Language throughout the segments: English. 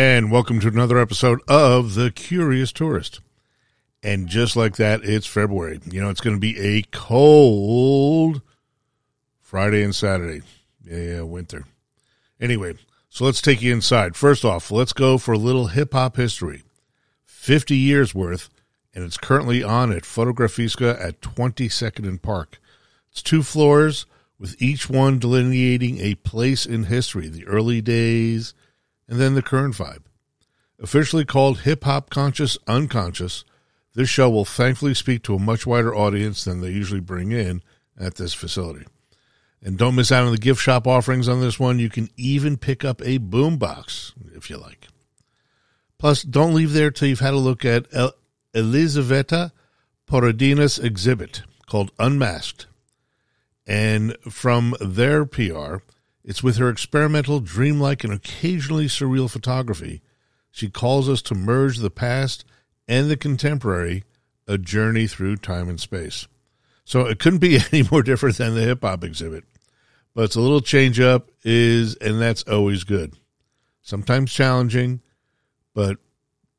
and welcome to another episode of The Curious Tourist. And just like that, it's February. You know, it's going to be a cold Friday and Saturday. Yeah, yeah, winter. Anyway, so let's take you inside. First off, let's go for a little hip hop history. 50 years worth, and it's currently on at Fotografiska at 22nd and Park. It's two floors, with each one delineating a place in history, the early days, and then the current vibe. Officially called Hip Hop Conscious Unconscious, this show will thankfully speak to a much wider audience than they usually bring in at this facility. And don't miss out on the gift shop offerings on this one. You can even pick up a boombox if you like. Plus, don't leave there till you've had a look at El- Elizaveta Porodina's exhibit called Unmasked. And from their PR, it's with her experimental, dreamlike, and occasionally surreal photography. She calls us to merge the past and the contemporary, a journey through time and space. So it couldn't be any more different than the hip hop exhibit. But it's a little change up is and that's always good. Sometimes challenging, but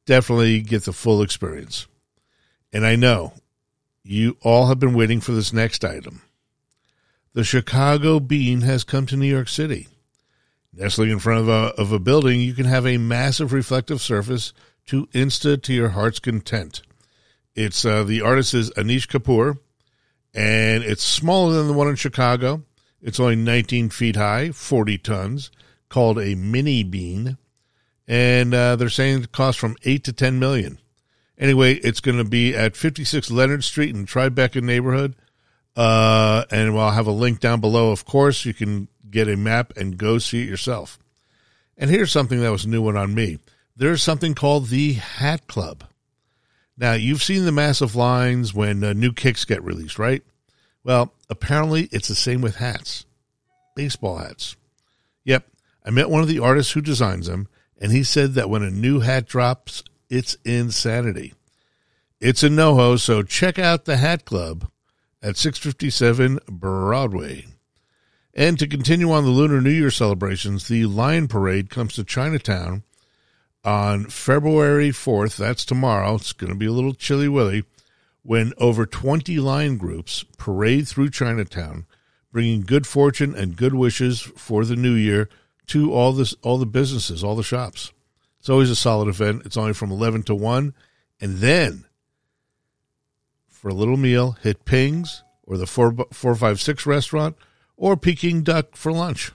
definitely get the full experience. And I know you all have been waiting for this next item. The Chicago Bean has come to New York City. Nestling in front of a, of a building, you can have a massive reflective surface to insta to your heart's content. It's uh, the artist is Anish Kapoor, and it's smaller than the one in Chicago. It's only 19 feet high, 40 tons, called a mini bean, and uh, they're saying it costs from eight to 10 million. Anyway, it's going to be at 56 Leonard Street in Tribeca neighborhood, uh, and I'll have a link down below. Of course, you can get a map and go see it yourself. And here's something that was a new one on me. There's something called the Hat Club. Now, you've seen the massive lines when uh, new kicks get released, right? Well, apparently it's the same with hats, baseball hats. Yep, I met one of the artists who designs them, and he said that when a new hat drops, it's insanity. It's a NoHo, so check out the Hat Club at 657 Broadway. And to continue on the Lunar New Year celebrations, the Lion Parade comes to Chinatown on February 4th. That's tomorrow. It's going to be a little chilly willy when over 20 lion groups parade through Chinatown, bringing good fortune and good wishes for the new year to all this all the businesses, all the shops. It's always a solid event. It's only from 11 to 1. And then for a little meal, hit Ping's or the 4, 456 restaurant or Peking Duck for lunch.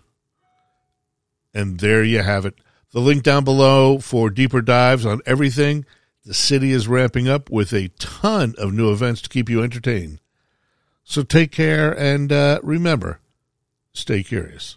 And there you have it. The link down below for deeper dives on everything. The city is ramping up with a ton of new events to keep you entertained. So take care and uh, remember, stay curious.